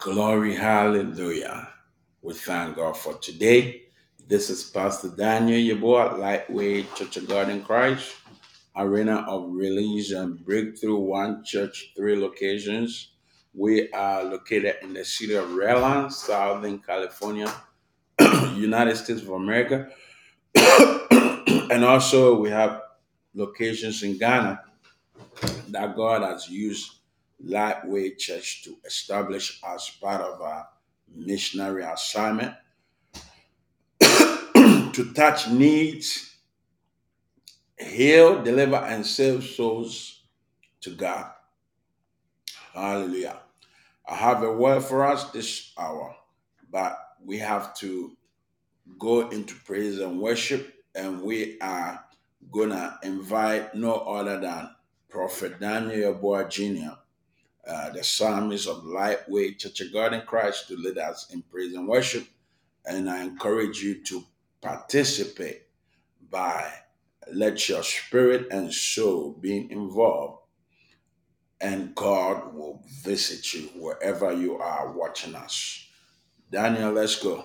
Glory, hallelujah. We thank God for today. This is Pastor Daniel Yeboah, Lightway Church of God in Christ, Arena of Release and Breakthrough One Church, three locations. We are located in the city of Redlands, Southern California, United States of America. and also we have locations in Ghana that God has used Lightway Church to establish as part of our missionary assignment to touch needs, heal, deliver, and save souls to God. Hallelujah. I have a word for us this hour, but we have to go into praise and worship, and we are gonna invite no other than Prophet Daniel Yeboah Jr., uh, the psalmist of Lightway Church of God in Christ, to lead us in praise and worship. And I encourage you to participate by let your spirit and soul be involved, and God will visit you wherever you are watching us. Daniel, let's go.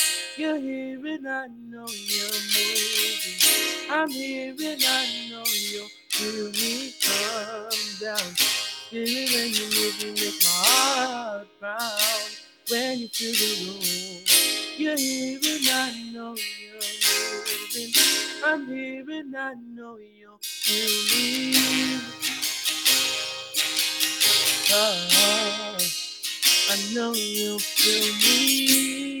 you're here and I know you're moving. I'm here and I know you'll feel me come down. Spirit, when you move, you make my heart pound. When you feel the room, you're here and I know you're moving. I'm here and I know you'll feel me. Oh, I know you'll feel me.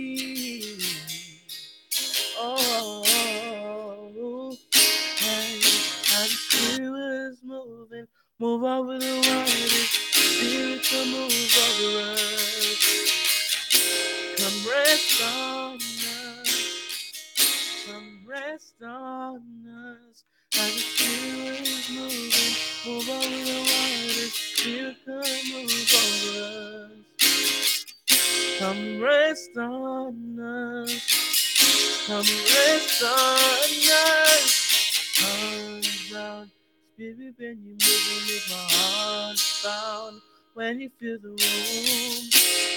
Move over the waters. Spirit to move over us. Come rest on us. Come rest on us. How the spirit is moving, move over the waters. Spirit come move over us. Come rest on us. Come rest on us. Come down. Spirit, when you move, you make my heart bound. When you feel the room,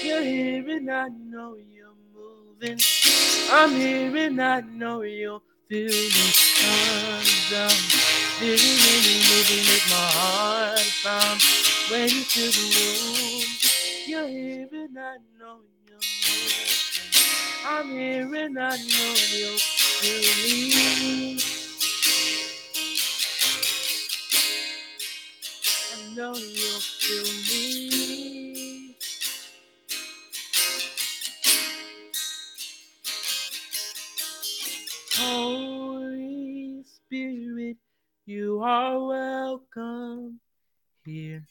you're here and I know you're moving. I'm here and I know you'll feel me. Come down. Spirit, when you move, you make my heart bound. When you feel the room, you're here and I know you're moving. I'm here and I know you're feel know you'll feel me. Holy Spirit, you are welcome here.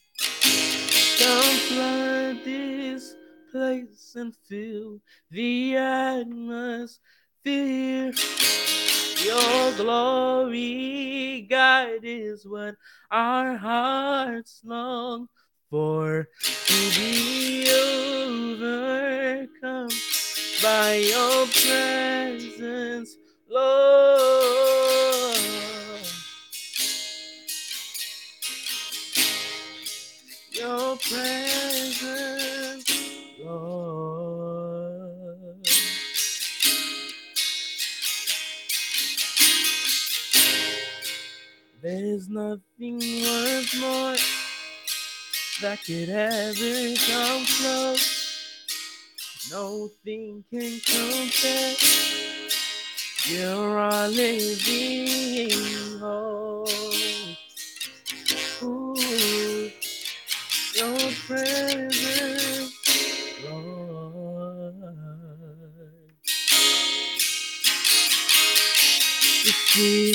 Come flood this place and fill the atmosphere. Your glory, God, is what our hearts long for. To be overcome by your presence, Lord. Your presence, Lord. Nothing worth more that could ever come close Nothing can compare. You're our living hope. Ooh, your presence, Lord. See,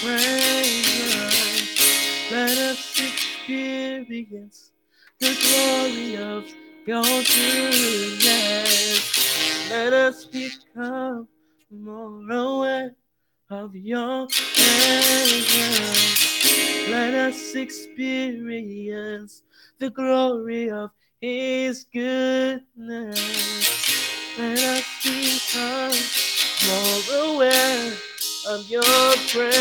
Presence. Let us experience the glory of your goodness. Let us become more aware of your presence. Let us experience the glory of his goodness. Let us become more aware of your presence.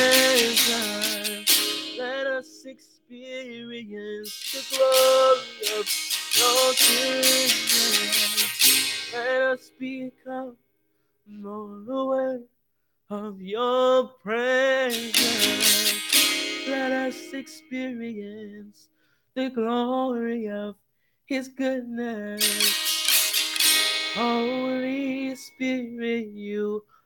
Let us experience the glory of your goodness. Let us become more aware of your presence. Let us experience the glory of his goodness. Holy Spirit, you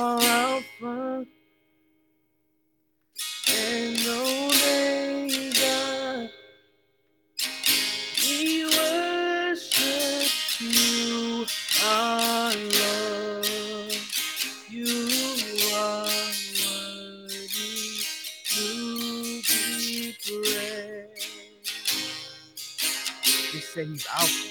Are Alpha and Omega. We worship you, our Lord. You are worthy to be praised. Just say he's Alpha.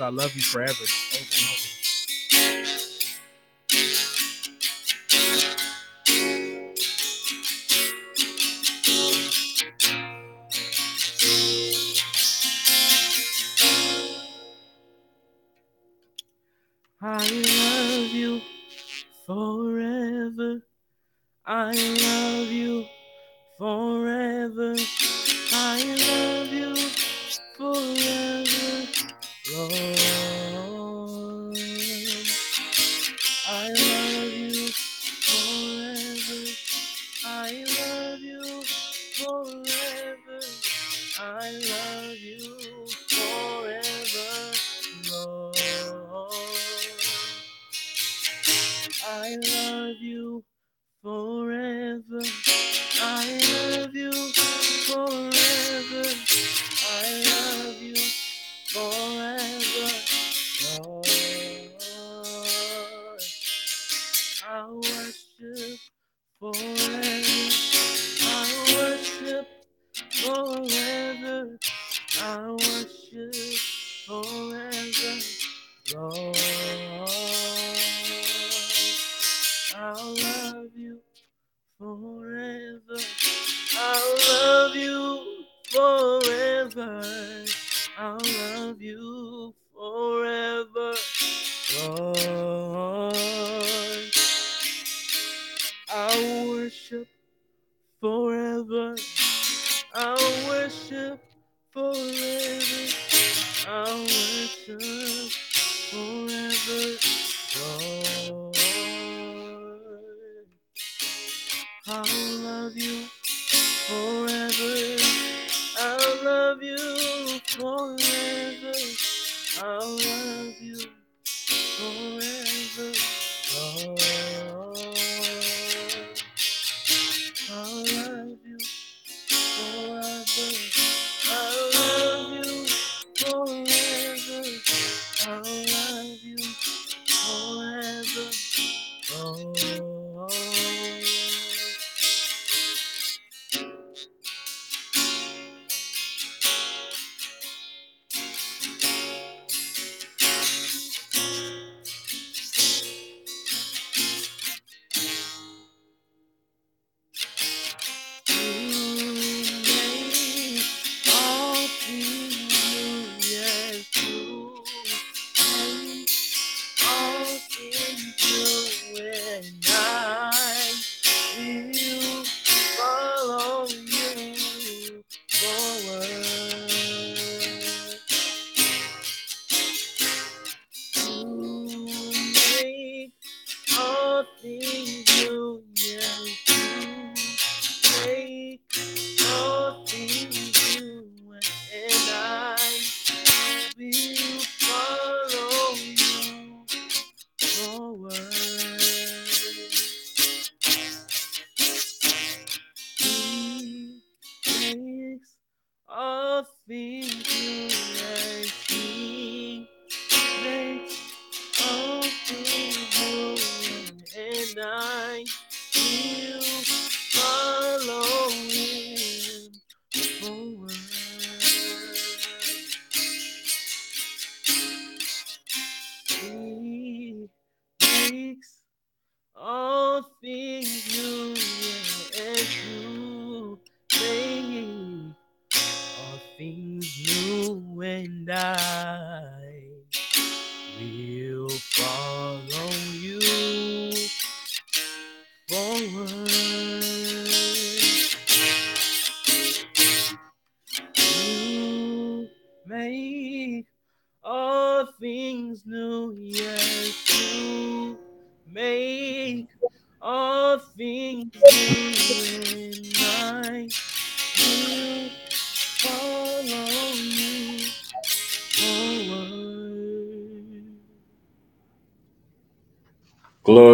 I love you forever. Worship nine.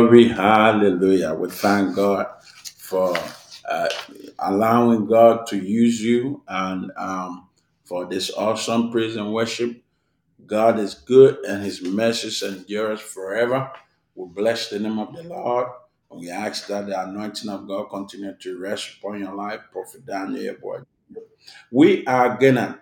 Glory, hallelujah. We thank God for uh, allowing God to use you and um, for this awesome praise and worship. God is good and his mercy endures forever. We bless the name of the Lord and we ask that the anointing of God continue to rest upon your life, Prophet Daniel. Yeboah. We are gonna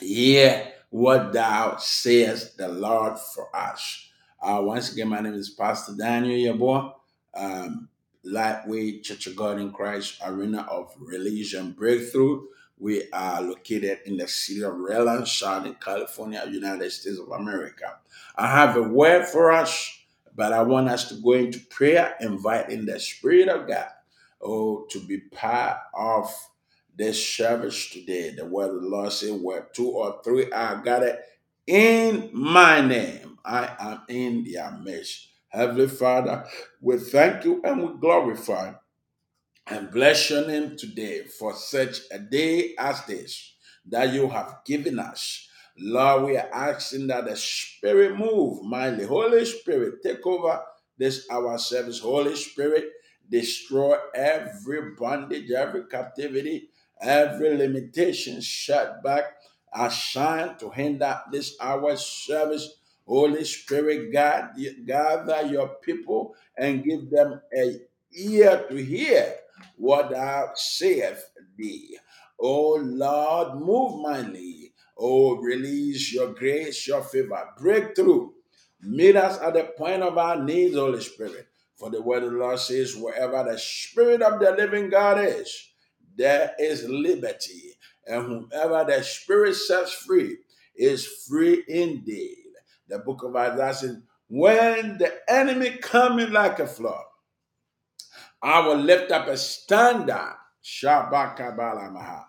hear what thou sayest the Lord for us. Uh, once again, my name is Pastor Daniel Yeboah, um, Lightway Church of God in Christ Arena of Religion Breakthrough. We are located in the city of Redland, Southern California, United States of America. I have a word for us, but I want us to go into prayer, inviting the Spirit of God oh, to be part of this service today. The word of the Lord said, Where two or three are gathered in my name, I am in their midst. Heavenly Father, we thank you and we glorify and bless your name today for such a day as this that you have given us. Lord, we are asking that the Spirit move mightily. Holy Spirit, take over this our service. Holy Spirit, destroy every bondage, every captivity, every limitation, setback, assigned to hinder this our service. Holy Spirit, God, gather your people and give them a ear to hear what thou sayest thee. O Lord, move mightily. Oh, release your grace, your favor, breakthrough. Meet us at the point of our needs, Holy Spirit. For the word of the Lord says, wherever the Spirit of the living God is, there is liberty. And whomever the Spirit sets free is free indeed. The book of Isaiah says, when the enemy coming like a flood, I will lift up a standard, Shabakabalamaha,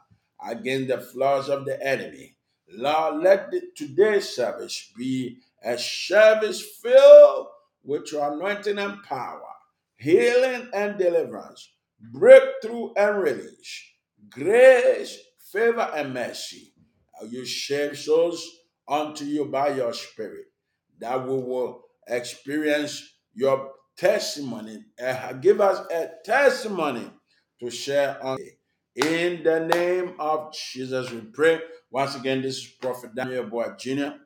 against the flaws of the enemy. Lord, let the, today's service be a service filled with your anointing and power, healing and deliverance, breakthrough and release, grace, favor, and mercy. Are you share souls unto you by your spirit, that we will experience your testimony. Uh, give us a testimony to share on. In the name of Jesus, we pray. Once again, this is Prophet Daniel Yeboah Jr.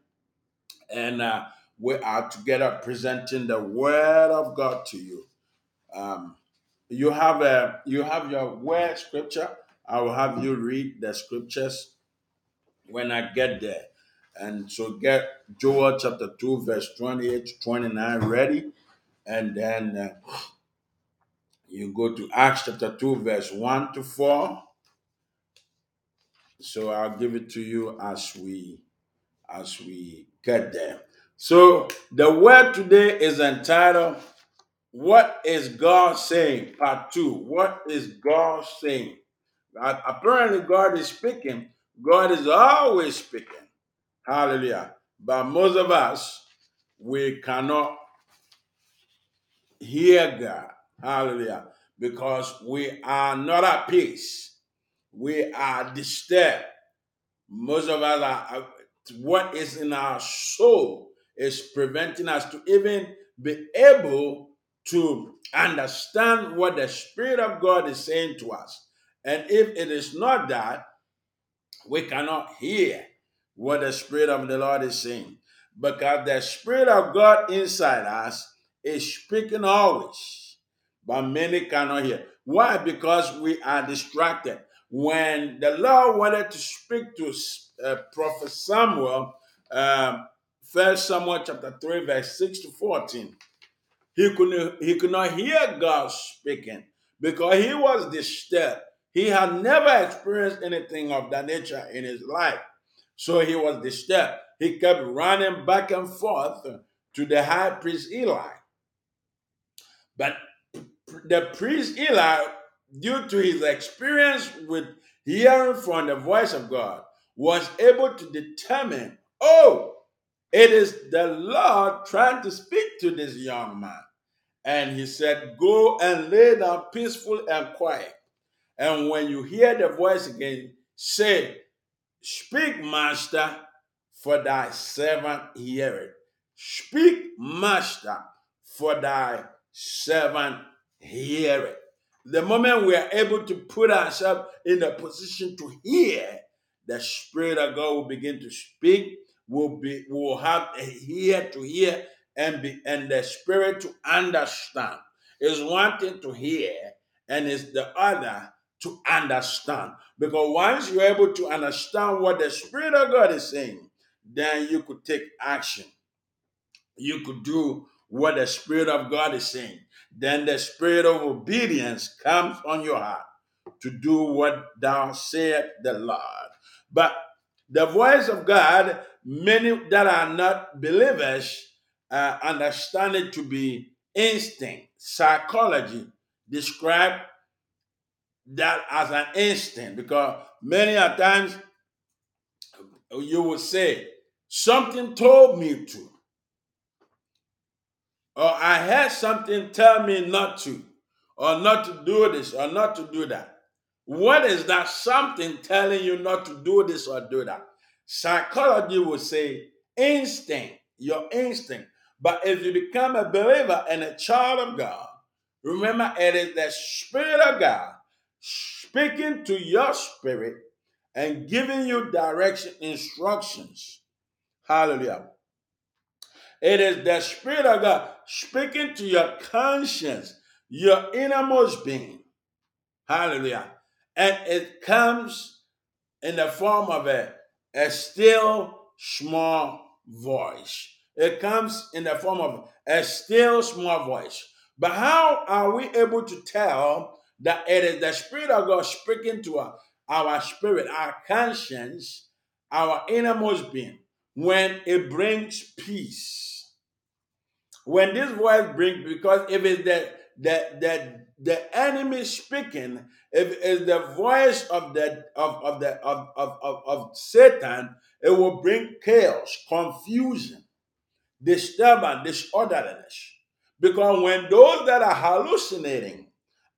And uh, we are together presenting the word of God to you. Um, you have a you have your word scripture. I will have you read the scriptures when I get there. And so get Joel chapter 2, verse 28 to 29 ready. And then uh, you go to Acts chapter 2, verse 1 to 4. So I'll give it to you as we as we get there. So the word today is entitled What is God saying? Part 2. What is God saying? Apparently, God is speaking. God is always speaking. Hallelujah. But most of us, we cannot hear God. Hallelujah. Because we are not at peace. We are disturbed. Most of us are, are- what is in our soul is preventing us to even be able to understand what the Spirit of God is saying to us. And if it is not that, we cannot hear what the Spirit of the Lord is saying. Because the Spirit of God inside us is speaking always, but many cannot hear. Why? Because we are distracted. When the Lord wanted to speak to uh, Prophet Samuel, um, First Samuel chapter 3, verse 6 to 14, he could he could not hear God speaking because he was disturbed. He had never experienced anything of that nature in his life. So he was disturbed. He kept running back and forth to the high priest Eli. But the priest Eli, due to his experience with hearing from the voice of God, was able to determine, oh, it is the Lord trying to speak to this young man. And he said, Go and lay down peaceful and quiet. And when you hear the voice again, say, Speak, Master, for thy servant heareth. Speak, Master, for thy servant heareth. The moment we are able to put ourselves in a position to hear, the Spirit of God will begin to speak. Will be will have a ear to hear and be and the spirit to understand. Is one thing to hear, and is the other to understand. Because once you're able to understand what the Spirit of God is saying, then you could take action. You could do what the Spirit of God is saying. Then the spirit of obedience comes on your heart to do what thou said the Lord. But the voice of God, many that are not believers uh, understand it to be instinct. Psychology describe that as an instinct because many a times you will say, something told me to. Or I had something tell me not to, or not to do this, or not to do that. What is that something telling you not to do this or do that? Psychology will say instinct, your instinct. But if you become a believer and a child of God, remember it is the Spirit of God speaking to your spirit and giving you direction, instructions. Hallelujah. It is the Spirit of God speaking to your conscience, your innermost being. Hallelujah. And it comes in the form of a, a still small voice. It comes in the form of a still small voice. But how are we able to tell that it is the Spirit of God speaking to our, our spirit, our conscience, our innermost being, when it brings peace? When this voice brings, because if it's the the the the enemy speaking, if it's the voice of the of, of the of, of, of, of Satan, it will bring chaos, confusion, disturbance, disorderliness. Because when those that are hallucinating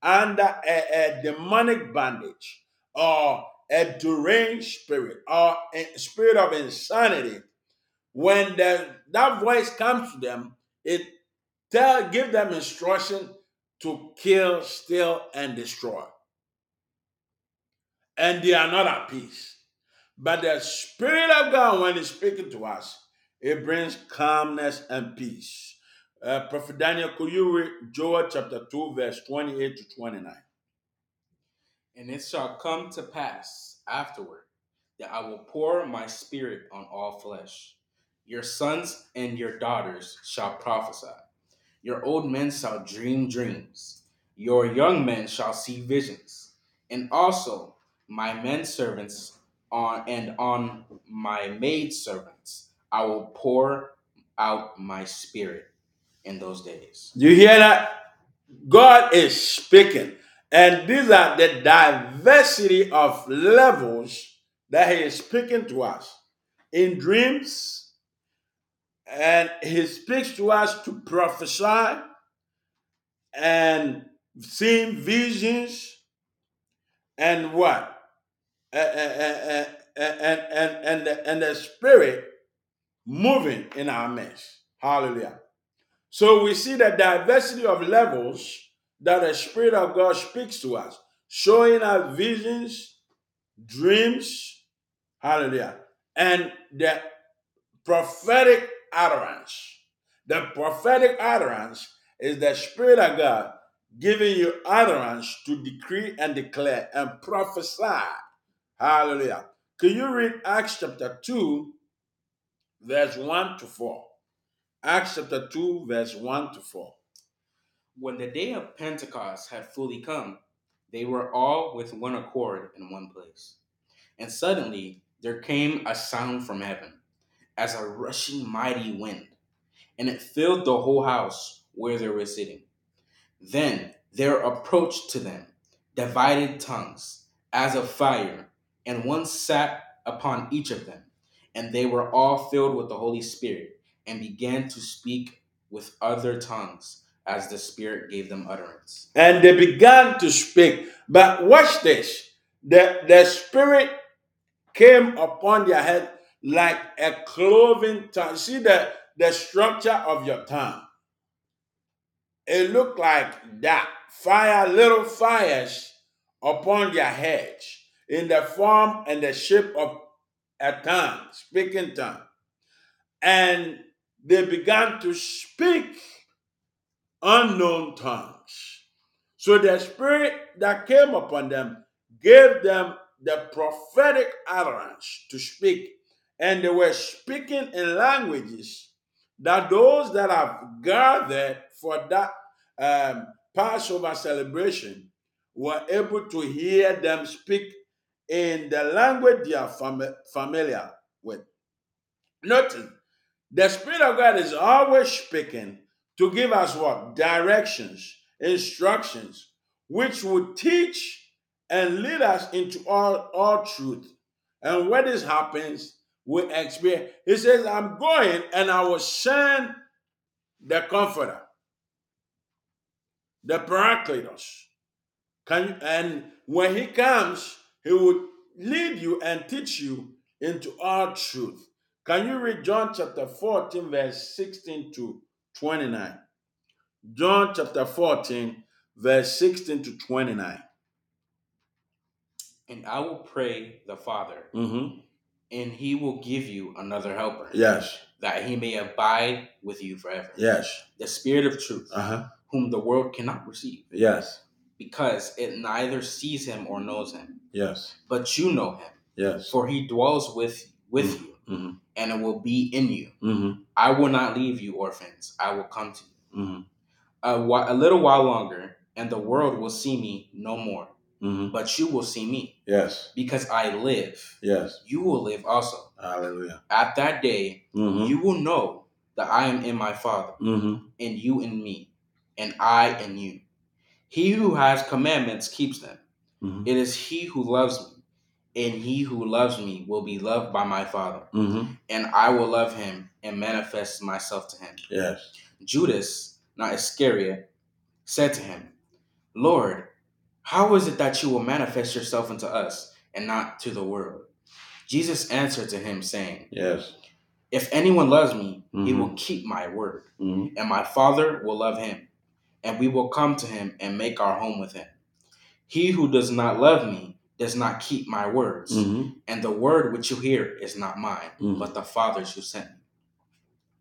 under a, a demonic bondage or a deranged spirit or a spirit of insanity, when the, that voice comes to them, it tell give them instruction to kill, steal, and destroy. And they are not at peace. But the Spirit of God, when He's speaking to us, it brings calmness and peace. Uh, Prophet Daniel, could you read Joel chapter 2, verse 28 to 29? And it shall come to pass afterward that I will pour my spirit on all flesh. Your sons and your daughters shall prophesy. Your old men shall dream dreams. Your young men shall see visions. And also my men servants on and on my maid servants I will pour out my spirit in those days. You hear that? God is speaking. And these are the diversity of levels that He is speaking to us in dreams. And He speaks to us to prophesy and seeing visions and what? And, and, and, and, and, the, and the Spirit moving in our midst. Hallelujah. So we see the diversity of levels that the Spirit of God speaks to us, showing us visions, dreams, hallelujah, and the prophetic utterance. The prophetic utterance is the Spirit of God giving you utterance to decree and declare and prophesy. Hallelujah. Can you read Acts chapter 2, verse 1 to 4? Acts chapter 2, verse 1 to 4. When the day of Pentecost had fully come, they were all with one accord in one place. And suddenly there came a sound from heaven, as a rushing mighty wind, and it filled the whole house where they were sitting. Then there approached to them divided tongues, as of fire, and one sat upon each of them. And they were all filled with the Holy Spirit, and began to speak with other tongues as the Spirit gave them utterance. And they began to speak. But watch this. The, the spirit came upon their head like a cloven tongue. See the, the structure of your tongue. It looked like that. Fire, little fires upon their heads in the form and the shape of a tongue, speaking tongue. And they began to speak unknown tongues. So the spirit that came upon them gave them the prophetic utterance to speak. And they were speaking in languages that those that have gathered for that um, Passover celebration were able to hear them speak in the language they are fami- familiar with. Notice, the Spirit of God is always speaking to give us what? Directions, instructions, which will teach and lead us into all, all truth. And when this happens, we experience. He says, I'm going and I will send the comforter, the paracletos. Can and when he comes, he will lead you and teach you into all truth. Can you read John chapter 14, verse 16 to 29? John chapter 14, verse 16 to 29. And I will pray the Father, Mm-hmm. and he will give you another helper, Yes, that he may abide with you forever. yes, The Spirit of truth, uh huh, whom the world cannot receive, yes, because it neither sees him or knows him. yes, But you know him, yes. for he dwells with with you, Mm-hmm. And it will be in you. Mm-hmm. I will not leave you orphans; I will come to you. Mm-hmm. A, whi- a little while longer, and the world will see me no more. Mm-hmm. But you will see me, Yes, because I live. yes. You will live also. Hallelujah. At that day, Mm-hmm. you will know that I am in my Father, Mm-hmm. and you in me, and I in you. He who has commandments keeps them. Mm-hmm. It is he who loves me, and he who loves me will be loved by my Father, Mm-hmm. and I will love him and manifest myself to him. Yes. Judas, not Iscariot, said to him, Lord, how is it that you will manifest yourself unto us and not to the world? Jesus answered to him, saying, Yes. If anyone loves me, he Mhm. will keep my word, Mm-hmm. and my Father will love him, and we will come to him and make our home with him. He who does not love me does not keep my words, Mm-hmm. and the word which you hear is not mine, Mhm. but the Father's who sent me.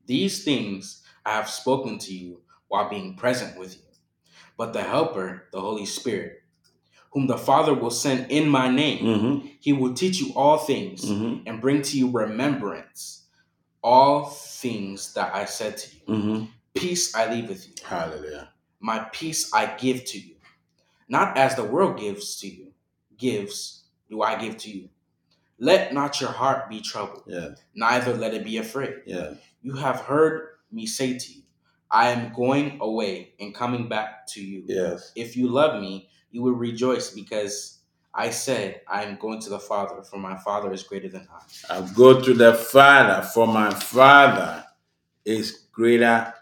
These things I have spoken to you while being present with you. But the Helper, the Holy Spirit, whom the Father will send in my name, Mm-hmm. he will teach you all things Mm-hmm. and bring to you remembrance all things that I said to you. Mm-hmm. Peace I leave with you, Hallelujah. my peace I give to you. Not as the world gives to you, gives, do I give to you. Let not your heart be troubled, Yes. neither let it be afraid. Yes. You have heard me say to you, I am going away and coming back to you. Yes. If you love me, you will rejoice because I said, I am going to the Father, for my Father is greater than I. I go to the Father, for my Father is greater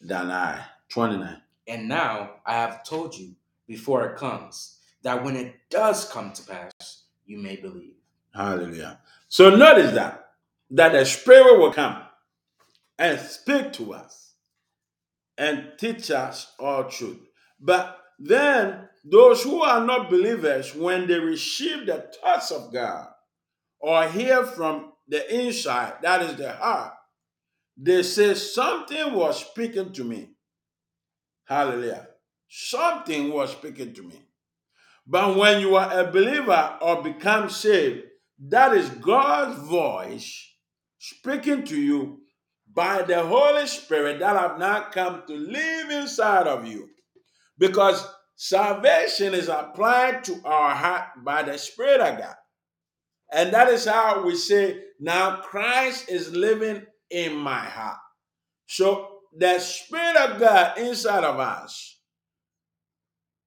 than I. 29. And now I have told you before it comes, that when it does come to pass, you may believe. Hallelujah. So notice that that the Spirit will come and speak to us and teach us all truth. But then those who are not believers, when they receive the thoughts of God or hear from the inside, that is the heart, they say something was speaking to me. Hallelujah. Something was speaking to me. But when you are a believer or become saved, that is God's voice speaking to you by the Holy Spirit that have now come to live inside of you. Because salvation is applied to our heart by the Spirit of God. And that is how we say, now Christ is living in my heart. So the Spirit of God inside of us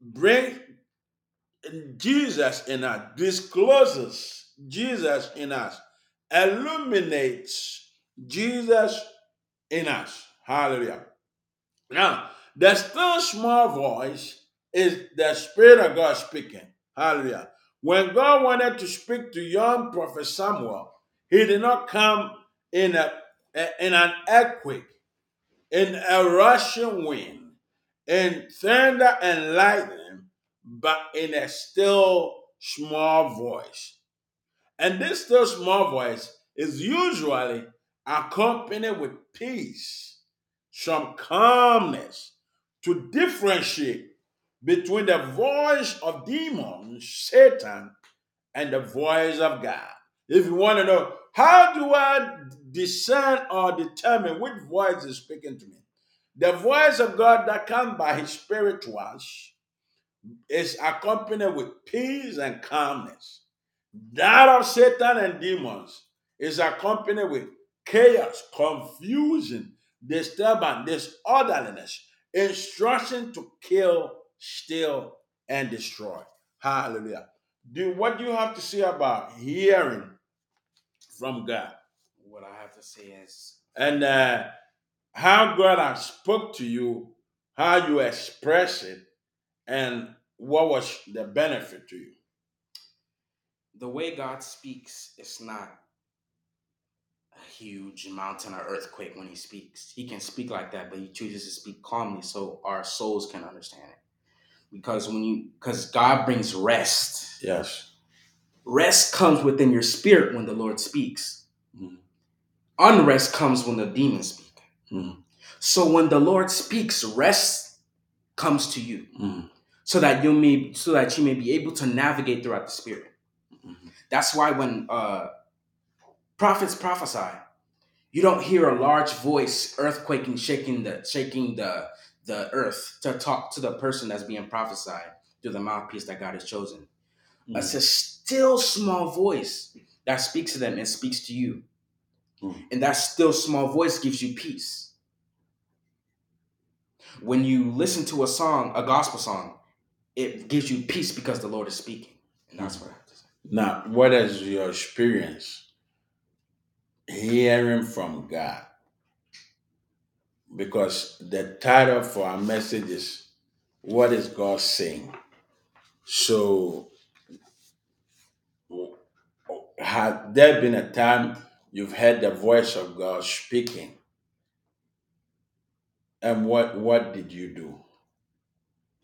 brings Jesus in us, discloses Jesus in us, illuminates Jesus in us. Hallelujah. Now, the still small voice is the Spirit of God speaking. Hallelujah. When God wanted to speak to young prophet Samuel, he did not come in a in an earthquake, in a rushing wind, in thunder and lightning, but in a still small voice. And this still small voice is usually accompanied with peace, some calmness to differentiate between the voice of demons, Satan, and the voice of God. If you want to know, how do I discern or determine which voice is speaking to me? The voice of God that comes by His Spirit to us is accompanied with peace and calmness. That of Satan and demons is accompanied with chaos, confusion, disturbance, disorderliness, instruction to kill, steal, and destroy. Hallelujah. Do what do you have to say about hearing from God What I have to say is and uh, how God has spoke to you, how you express it, and what was the benefit to you? the way God speaks is not a huge mountain or earthquake when he speaks. He can speak like that, but he chooses to speak calmly so our souls can understand it. Because when you because God brings rest. Yes. Rest comes within your spirit when the Lord speaks. Mhm. Unrest comes when the demons speak. Mhm. So when the Lord speaks, rest comes to you. Mhm. so that you may so that you may be able to navigate throughout the spirit. Mhm. That's why when uh, prophets prophesy, you don't hear a large voice earthquaking, shaking the shaking the the earth to talk to the person that's being prophesied through the mouthpiece that God has chosen. Mhm. It's a still small voice that speaks to them and speaks to you. Mhm. And that still small voice gives you peace. When you listen to a song, a gospel song, it gives you peace because the Lord is speaking. And that's what I have to say. Now, what is your experience hearing from God? Because the title for our message is What is God saying? So, had there been a time you've heard the voice of God speaking? And what what did you do?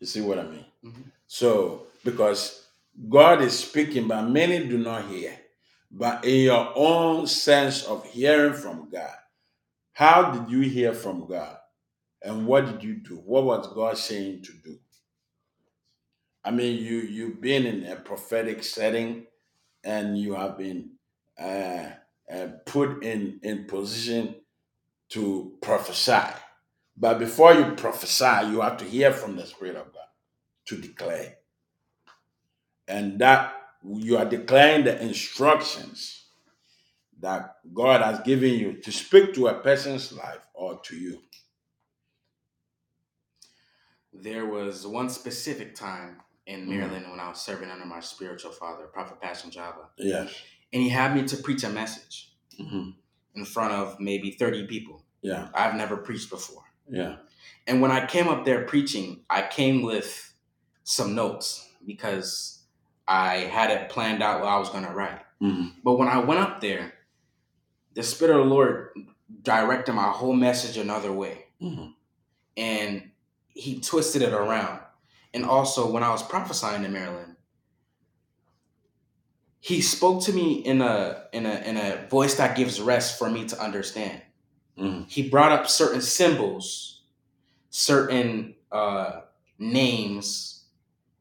You see what I mean? Mhm. So, because God is speaking, but many do not hear. But in your own sense of hearing from God, how did you hear from God? And what did you do? What was God saying to do? I mean, you you've been in a prophetic setting, and you have been uh, uh, put in in position to prophesy. But before you prophesy, you have to hear from the Spirit of God to declare. And that you are declaring the instructions that God has given you to speak to a person's life or to you. There was one specific time in Mhm. Maryland when I was serving under my spiritual father, Prophet Passion Java, Yes. and he had me to preach a message Mhm. in front of maybe 30 people. Yeah. I've never preached before. Yeah. And when I came up there preaching, I came with some notes because I had it planned out what I was going to write. Mhm. But when I went up there, the Spirit of the Lord directed my whole message another way. Mhm. and he twisted it around. And also, when I was prophesying in Maryland, he spoke to me in a in a in a voice that gives rest for me to understand. Mhm. He brought up certain symbols, certain uh, names,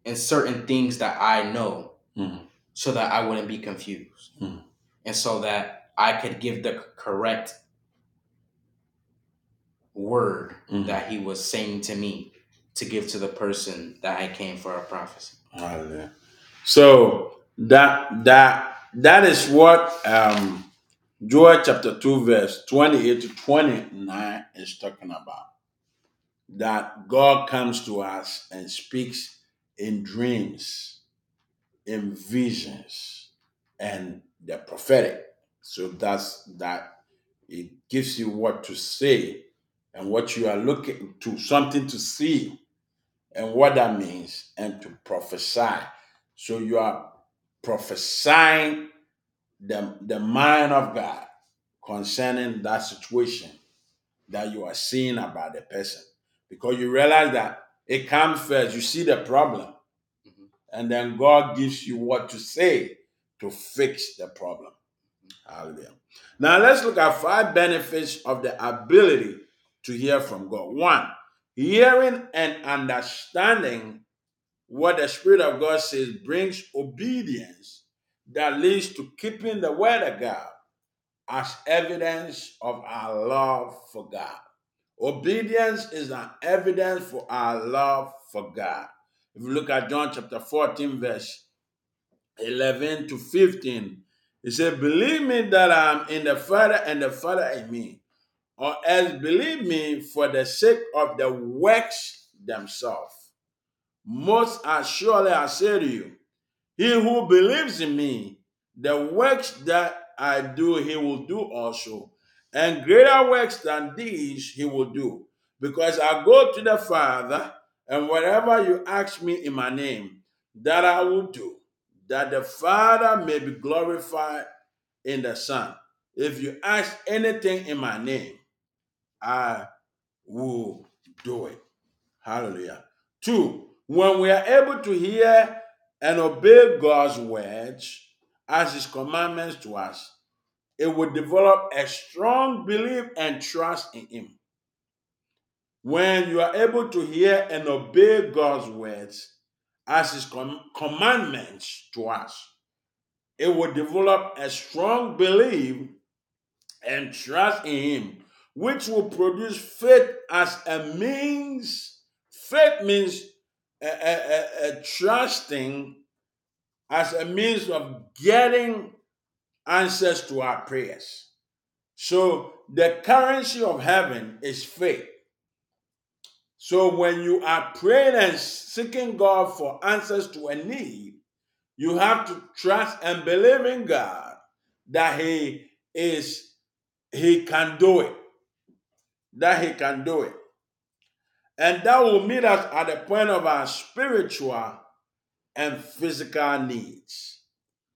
and certain things that I know, Mhm. so that I wouldn't be confused, Mhm. and so that I could give the correct word Mhm. that he was saying to me to give to the person that I came for a prophecy. Hallelujah. So that that that is what um Joel chapter 2, verse 28 to 29 is talking about. That God comes to us and speaks in dreams, in visions, and the prophetic. So that's that it gives you what to say and what you are looking to, something to see, and what that means, and to prophesy. So you are prophesying the, the mind of God concerning that situation that you are seeing about the person. Because you realize that it comes first, you see the problem, Mhm. and then God gives you what to say to fix the problem. Hallelujah. Now let's look at five benefits of the ability to hear from God. One, hearing and understanding what the Spirit of God says brings obedience that leads to keeping the Word of God as evidence of our love for God. Obedience is an evidence for our love for God. If you look at John chapter 14, verse 11 to 15, he said, Believe me that I am in the Father and the Father in me, or else believe me for the sake of the works themselves. Most assuredly I say to you, he who believes in me, the works that I do, he will do also. And greater works than these he will do. Because I go to the Father, and whatever you ask me in my name, that I will do, that the Father may be glorified in the Son. If you ask anything in my name, I will do it. Hallelujah. Two, when we are able to hear and obey God's words as His commandments to us, it will develop a strong belief and trust in Him. When you are able to hear and obey God's words as His com- commandments to us, it will develop a strong belief and trust in Him, which will produce faith as a means. Faith means a, a, a- trusting as a means of getting answers to our prayers. So the currency of heaven is faith. So when you are praying and seeking God for answers to a need, you have to trust and believe in God that He is He can do it. That He can do it. And that will meet us at the point of our spiritual and physical needs.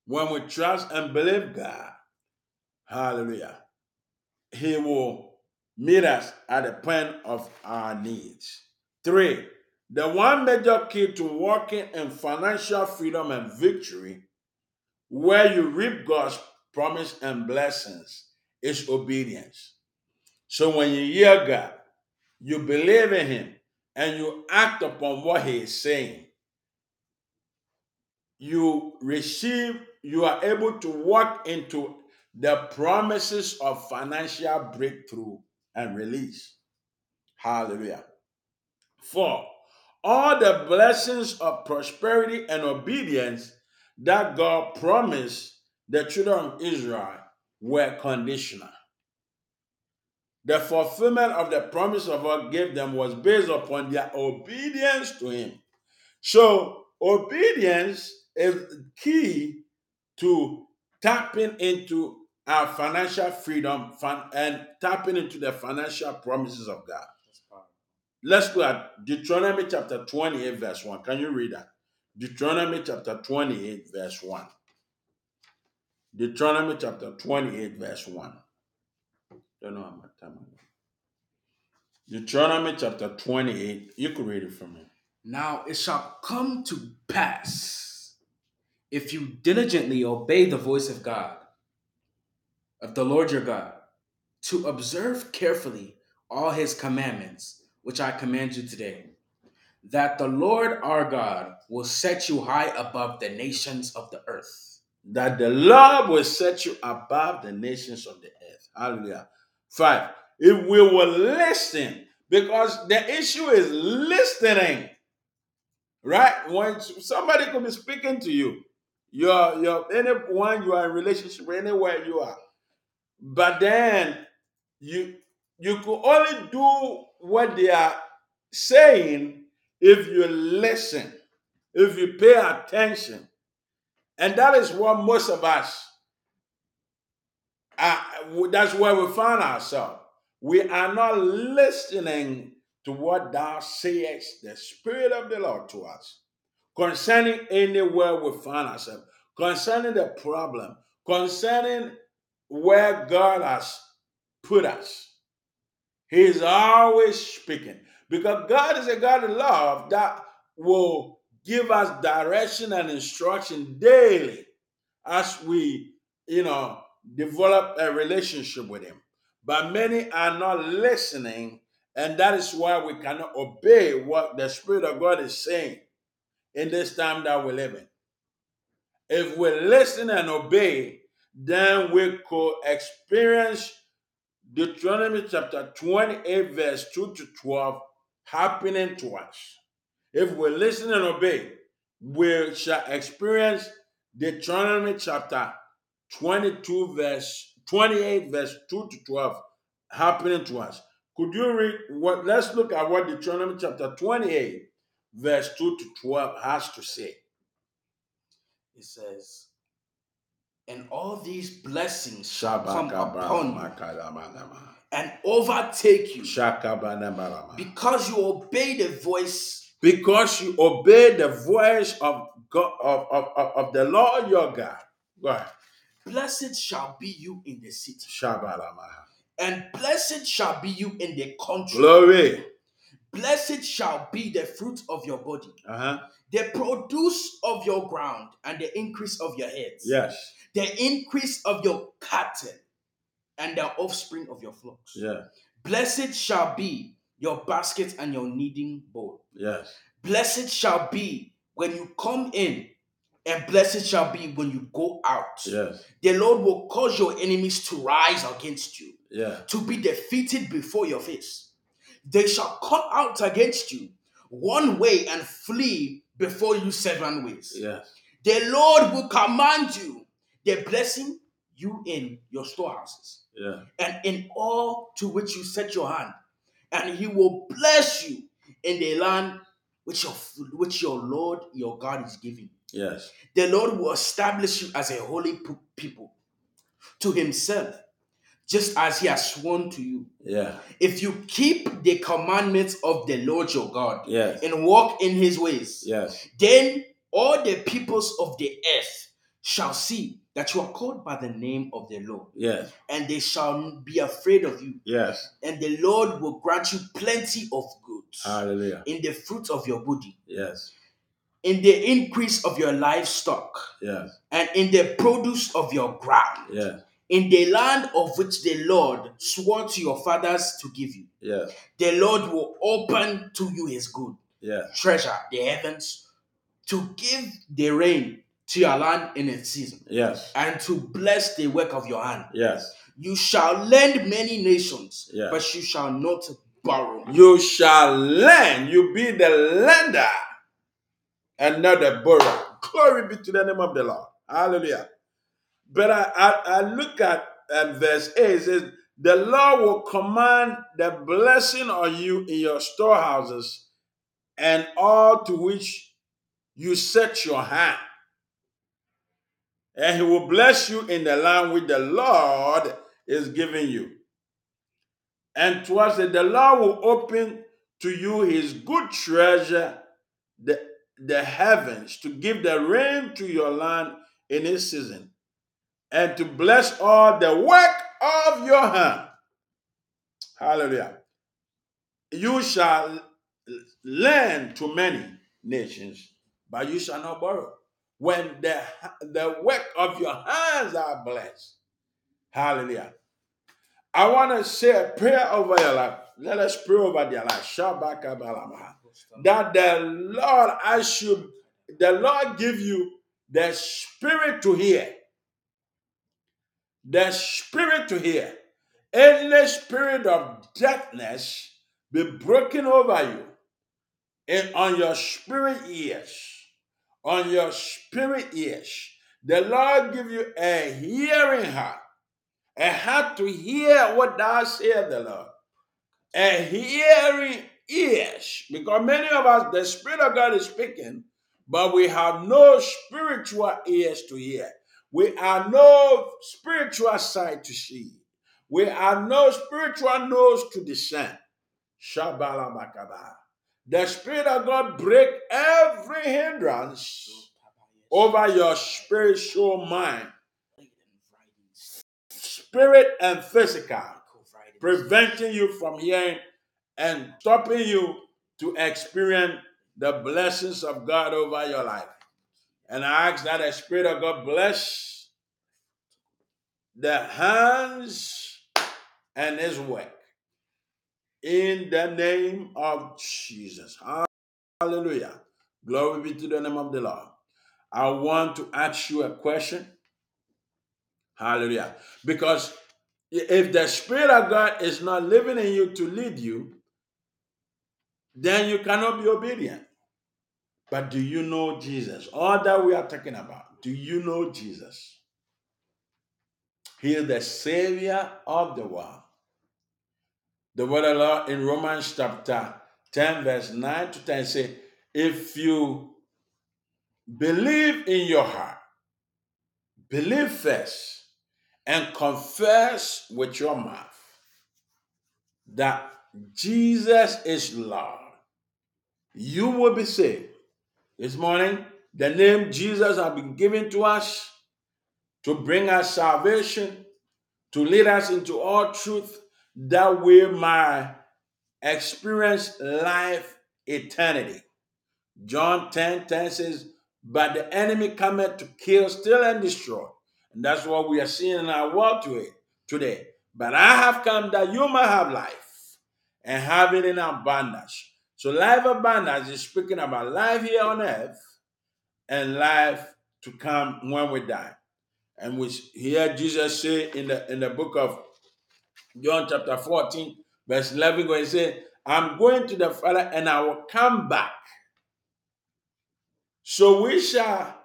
When we trust and believe God, hallelujah, He will meet us at the point of our needs. Three, the one major key to walking in financial freedom and victory, where you reap God's promise and blessings, is obedience. So when you hear God, you believe in Him, and you act upon what He is saying, you receive, you are able to walk into the promises of financial breakthrough and release. Hallelujah. Four, all the blessings of prosperity and obedience that God promised the children of Israel were conditional. The fulfillment of the promise of God gave them was based upon their obedience to Him. So, obedience is key to tapping into our financial freedom and tapping into the financial promises of God. Let's go at Deuteronomy chapter 28, verse 1. Can you read that? Deuteronomy chapter 28, verse 1. Deuteronomy chapter 28, verse 1. Don't know how much time I got. Deuteronomy chapter 28. You could read it for me. Now it shall come to pass if you diligently obey the voice of God, of the Lord your God, to observe carefully all his commandments, which I command you today, that the Lord our God will set you high above the nations of the earth. That the Lord will set you above the nations of the earth. Hallelujah. Five. If we will listen, Because the issue is listening. Right? When somebody could be speaking to you, you're you're anyone you are in relationship anywhere you are. But then you you could only do what they are saying if you listen, if you pay attention. And that is what most of us uh, that's where we find ourselves. We are not listening to what thou sayest, the Spirit of the Lord to us, concerning anywhere we find ourselves, concerning the problem, concerning where God has put us. He is always speaking because God is a God of love that will give us direction and instruction daily as we, you know, develop a relationship with Him. But many are not listening, and that is why we cannot obey what the Spirit of God is saying in this time that we live in. If we listen and obey, then we could experience Deuteronomy chapter 28, verse 2 to 12 happening to us. If we listen and obey, we shall experience Deuteronomy chapter 22, verse 28, verse 2 to 12 happening to us. Could you read what? Let's look at what Deuteronomy chapter 28, verse 2 to 12 has to say. It says, and all these blessings shall come upon you and overtake you because you obey the voice because you obey the voice of God of, of, of, of the Lord your God. Go ahead. Blessed shall be you in the city Shabalamaha. and blessed shall be you in the country Glory. blessed shall be the fruit of your body Uh-huh. the produce of your ground and the increase of your heads Yes. the increase of your cattle and the offspring of your flocks Yeah. blessed shall be your basket and your kneading bowl Yes. Blessed shall be when you come in, and blessed shall be when you go out. Yes. The Lord will cause your enemies to rise against you, Yeah. to be defeated before your face. They shall come out against you one way and flee before you seven ways. Yes. The Lord will command you the blessing you in your storehouses Yeah. and in all to which you set your hand, and he will bless you in the land which your which your Lord your God is giving. Yes. The Lord will establish you as a holy people to himself, just as he has sworn to you. Yeah. If you keep the commandments of the Lord your God Yes. and walk in his ways, Yes. then all the peoples of the earth shall see that you are called by the name of the Lord, Yes. and they shall be afraid of you. Yes. and the Lord will grant you plenty of goods Hallelujah. in the fruit of your body, Yes. In the increase of your livestock, Yes. and in the produce of your ground, Yes. in the land of which the Lord swore to your fathers to give you. Yes. The Lord will open to you his good Yes. treasure, the heavens, to give the rain to your land in its season, Yes. and to bless the work of your hand. Yes. You shall lend many nations, Yeah. but you shall not borrow. You shall lend. You be the lender and not. Glory be to the name of the Lord. Hallelujah. But I, I, I look at um, verse 8. It says, The Lord will command the blessing on you in your storehouses and all to which you set your hand. And he will bless you in the land which the Lord is giving you. And towards it, the Lord will open to you his good treasure, the, the heavens, to give the rain to your land in its season, and to bless all the work of your hand. Hallelujah. You shall lend to many nations, but you shall not borrow. When the, the work of your hands are blessed. Hallelujah. I want to say a prayer over your life. Let us pray over their life. Shabakabalamaha. That the Lord, I should, the Lord give you the spirit to hear. The spirit to hear. Any spirit of deafness be broken over you and on your spirit ears. On your spirit ears. The Lord give you a hearing heart, a heart to hear what thou saith the Lord, a hearing ears. Because many of us, the Spirit of God is speaking, but we have no spiritual ears to hear. We are no spiritual sight to see. We are no spiritual nose to discern. Shabala Makaba. The Spirit of God break every hindrance over your spiritual mind, spirit and physical, preventing you from hearing and stopping you to experience the blessings of God over your life. And I ask that the Spirit of God bless the hands and his work in the name of Jesus. Hallelujah. Glory be to the name of the Lord. I want to ask you a question. Hallelujah. Because if the Spirit of God is not living in you to lead you, then you cannot be obedient. But do you know Jesus? All that we are talking about, do you know Jesus? He is the Savior of the world. The word of Lord in Romans chapter 10, verse 9 to 10 say, If you believe in your heart, believe first, and confess with your mouth that Jesus is Lord, you will be saved. This morning, the name Jesus has been given to us to bring us salvation, to lead us into all truth, that we might experience life eternity. John 10 10 says, But the enemy cometh to kill, steal, and destroy. And that's what we are seeing in our world today. But I have come that you might have life and have it in abundance. So, life abundance is speaking about life here on earth and life to come when we die. And we hear Jesus say in the in the book of John chapter 14, verse 11, where he said, I'm going to the Father and I will come back. So we shall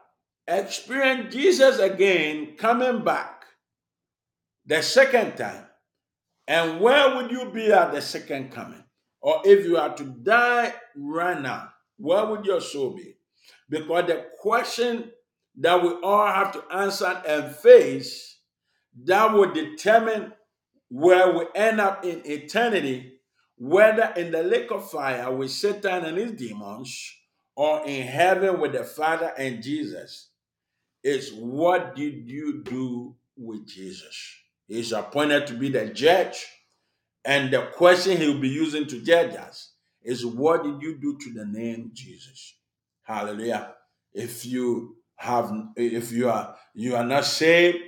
experience Jesus again coming back the second time. And where would you be at the second coming? Or if you are to die right now, where would your soul be? Because the question that we all have to answer and face that will determine where we end up in eternity, whether in the lake of fire with Satan and his demons, or in heaven with the Father and Jesus, is what did you do with Jesus? He's appointed to be the judge, and the question he'll be using to judge us is what did you do to the name Jesus? Hallelujah. If you have if you are you are not saved,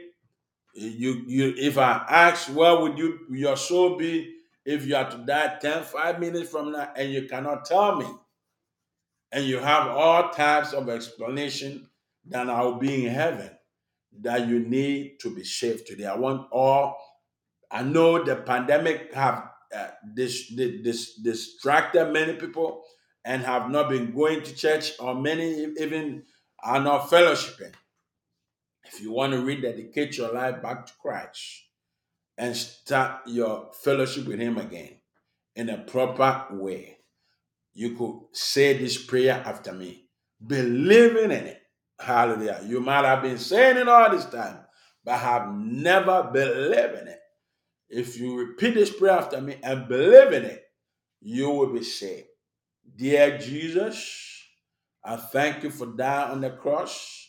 you you if I ask where would you your soul be if you are to die 10, 5 minutes from now and you cannot tell me, and you have all types of explanation, then I'll be in heaven. That you need to be saved today. I want all. I know the pandemic have uh, dis, dis, distracted many people and have not been going to church, or many even are not fellowshipping. If you want to rededicate your life back to Christ and start your fellowship with Him again in a proper way, you could say this prayer after me, believing in it. Hallelujah. You might have been saying it all this time, but have never believed in it. If you repeat this prayer after me and believe in it, you will be saved. Dear Jesus, I thank you for dying on the cross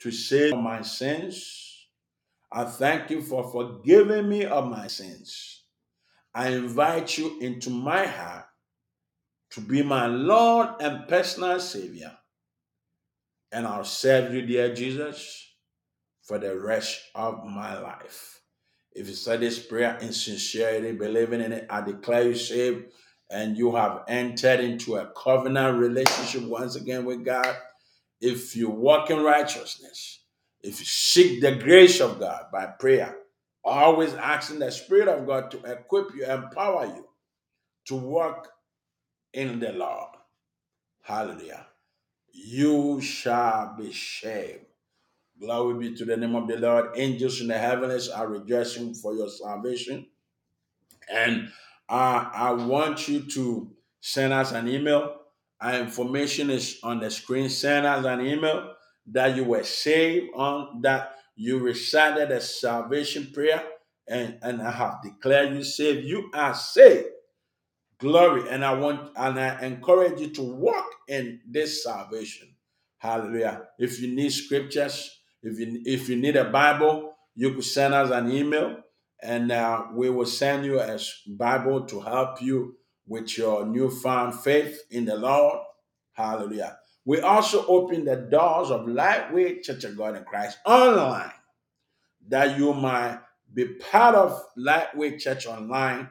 to save my sins. I thank you for forgiving me of my sins. I invite you into my heart to be my Lord and personal Savior. And I'll serve you, dear Jesus, for the rest of my life. If you say this prayer in sincerity, believing in it, I declare you saved and you have entered into a covenant relationship once again with God. If you walk in righteousness, if you seek the grace of God by prayer, always asking the Spirit of God to equip you, empower you to walk in the Lord. Hallelujah. You shall be saved. Glory be to the name of the Lord. Angels in the heavens are rejoicing for your salvation. And uh, I want you to send us an email. Our information is on the screen. Send us an email that you were saved on, that you recited a salvation prayer, and, and I have declared you saved. You are saved. Glory. And I want and I encourage you to walk in this salvation. Hallelujah. If you need scriptures, if you if you need a Bible, you could send us an email and uh, we will send you a Bible to help you with your newfound faith in the Lord. Hallelujah. We also open the doors of Lightway Church of God in Christ online that you might be part of Lightway Church Online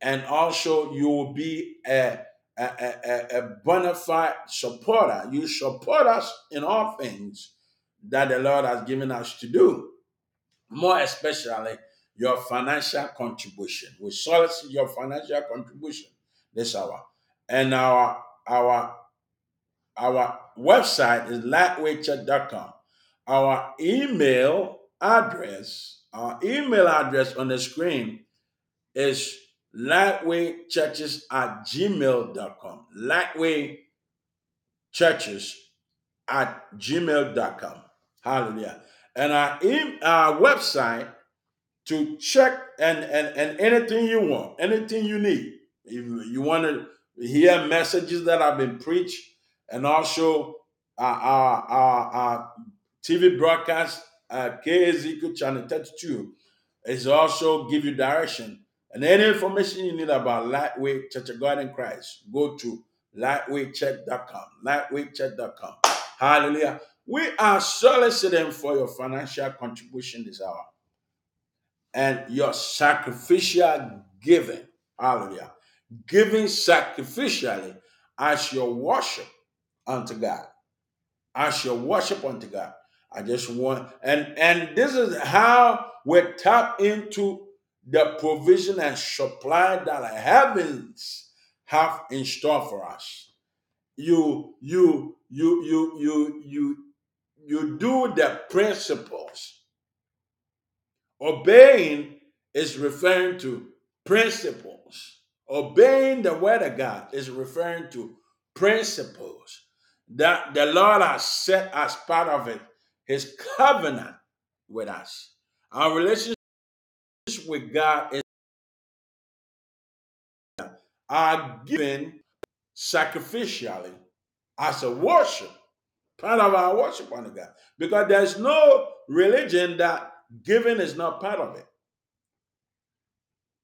and also you will be a, a, a, a bona fide supporter. You support us in all things that the Lord has given us to do, more especially your financial contribution. We solicit your financial contribution this hour. And our our our website is lightwaychurch.com. Our email address, our email address on the screen is lightwaychurches at gmail.com. Lightway churches at gmail.com. Hallelujah. And our, e- our website to check and, and, and anything you want, anything you need. If you want to hear messages that have been preached and also our, our, our, our TV broadcast, uh, KZQ Channel 32 is also give you direction. And any information you need about Lightway Church of God in Christ, go to lightwaychurch.com. Lightwaychurch.com. Hallelujah. We are soliciting for your financial contribution this hour and your sacrificial giving. Hallelujah. Giving sacrificially as your worship unto God. As your worship unto God. I just want and and this is how we tap into the provision and supply that the heavens have in store for us. You you you you you you you do the principles. Obeying is referring to principles. Obeying the word of God is referring to principles that the Lord has set as part of it, his covenant with us. Our relationship with God is are given sacrificially as a worship, part of our worship unto God. Because there's no religion that giving is not part of it.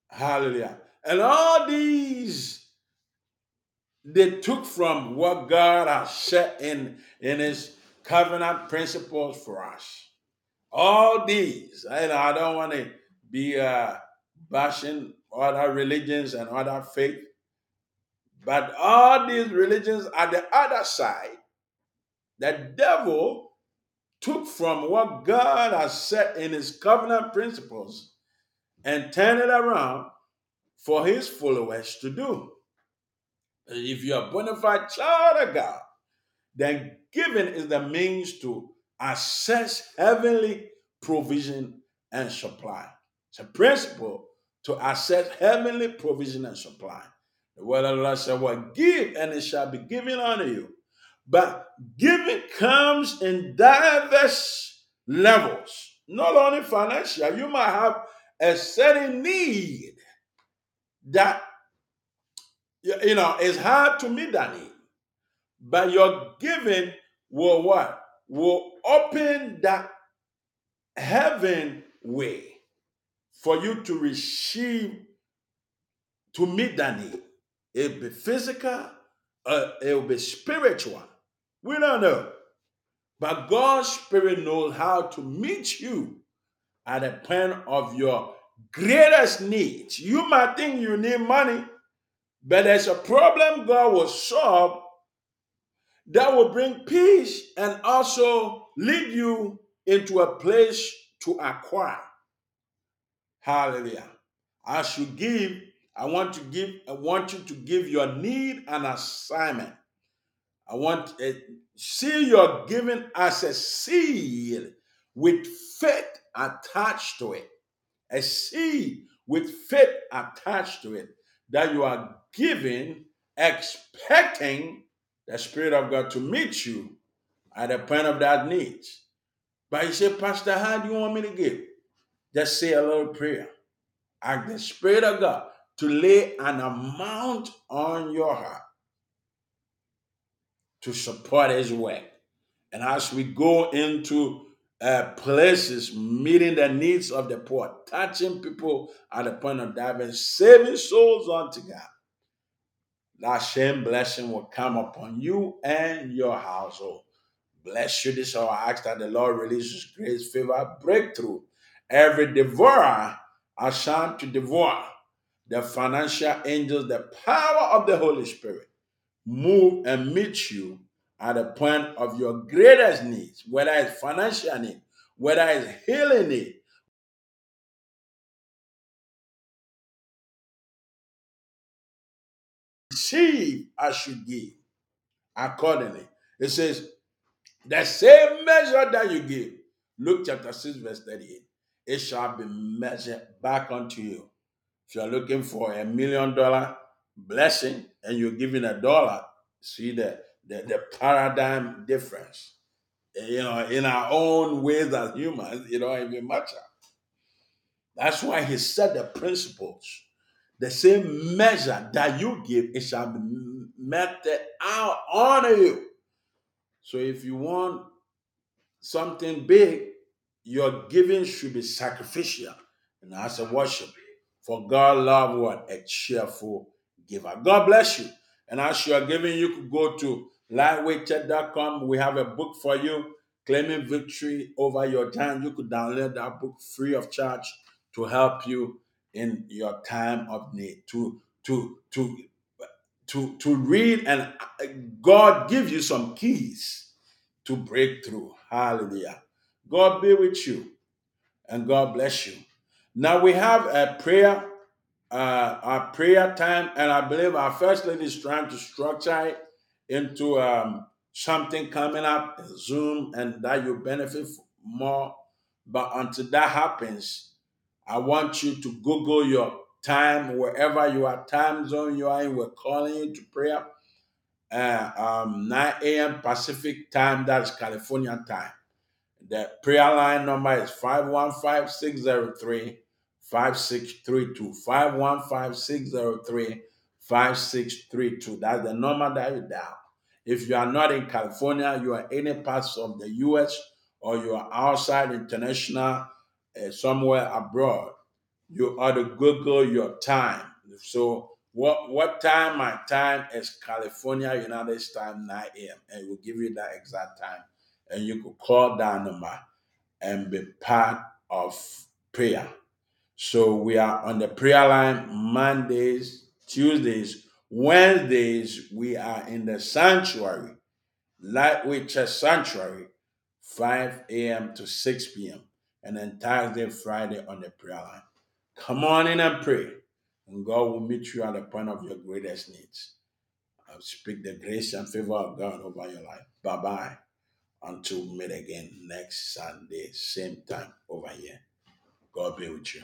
Hallelujah. And all these they took from what God has set in, in his covenant principles for us. All these, I, I don't want to be uh, bashing other religions and other faith, but all these religions at the other side, the devil took from what God has set in his covenant principles and turned it around for his followers to do. If you're a bona fide child of God, then giving is the means to access heavenly provision and supply. It's a principle to access heavenly provision and supply. The word of the Lord said, Well, give and it shall be given unto you. But giving comes in diverse levels, not only financial. You might have a certain need that you know it's hard to meet that need. But your giving will what? Will open that heaven way for you to receive to meet that need. It'll be physical, uh, it'll be spiritual. We don't know. But God's Spirit knows how to meet you at the point of your greatest needs. You might think you need money, but there's a problem God will solve that will bring peace and also lead you into a place to acquire. Hallelujah. As you give I want to give. I want you to give your need an assignment. I want uh, see your giving as a seed with faith attached to it. A seed with faith attached to it that you are giving, expecting the Spirit of God to meet you at the point of that need. But you say, Pastor, how do you want me to give? Just say a little prayer. Ask the Spirit of God to lay an amount on your heart to support His work. And as we go into uh, places, meeting the needs of the poor, touching people at the point of diving, saving souls unto God, that same blessing will come upon you and your household. Bless you this hour. I ask that the Lord releases grace, favor, breakthrough. Every devourer assigned to devour the financial angels, the power of the Holy Spirit, move and meet you at the point of your greatest needs, whether it's financial need, whether it's healing need. Receive as you give accordingly. It says, the same measure that you give, Luke chapter 6, verse 38, it shall be measured back unto you. If you're looking for a million dollar blessing and you're giving a dollar, see the, the, the paradigm difference. You know, in our own ways as humans, it don't even matter. That's why he set the principles. The same measure that you give, it shall be meted out on you. So if you want something big, your giving should be sacrificial and as a worship. For God love what? A cheerful giver. God bless you. And as you are giving, you could go to lightwaychurch.com. We have a book for you, Claiming Victory Over Your Time. You could download that book free of charge to help you in your time of need. To to to to to read and uh, God give you some keys to break through. Hallelujah. God be with you and God bless you. Now we have a prayer, uh, a prayer time, and I believe our first lady is trying to structure it into um, something coming up, Zoom, and that you benefit more. But until that happens, I want you to Google your time wherever you are, time zone you are in. We're calling you to prayer. Uh, um, 9 a.m. Pacific time, that's California time. The prayer line number is 515 603 5632. 515 603 5632. That's the number that you dial. If you are not in California, you are any parts of the US or you are outside international, uh, somewhere abroad, you ought to Google your time. So, what what time? My time is California, United States time, 9 a.m. And it will give you that exact time. And you could call that number and be part of prayer. So we are on the prayer line Mondays, Tuesdays, Wednesdays. We are in the sanctuary, Lightway Church Sanctuary, 5 a.m. to 6 p.m. And then Thursday, Friday on the prayer line. Come on in and pray, and God will meet you at the point of your greatest needs. I speak the grace and favor of God over your life. Bye bye. Until we meet again next Sunday, same time over here. God be with you.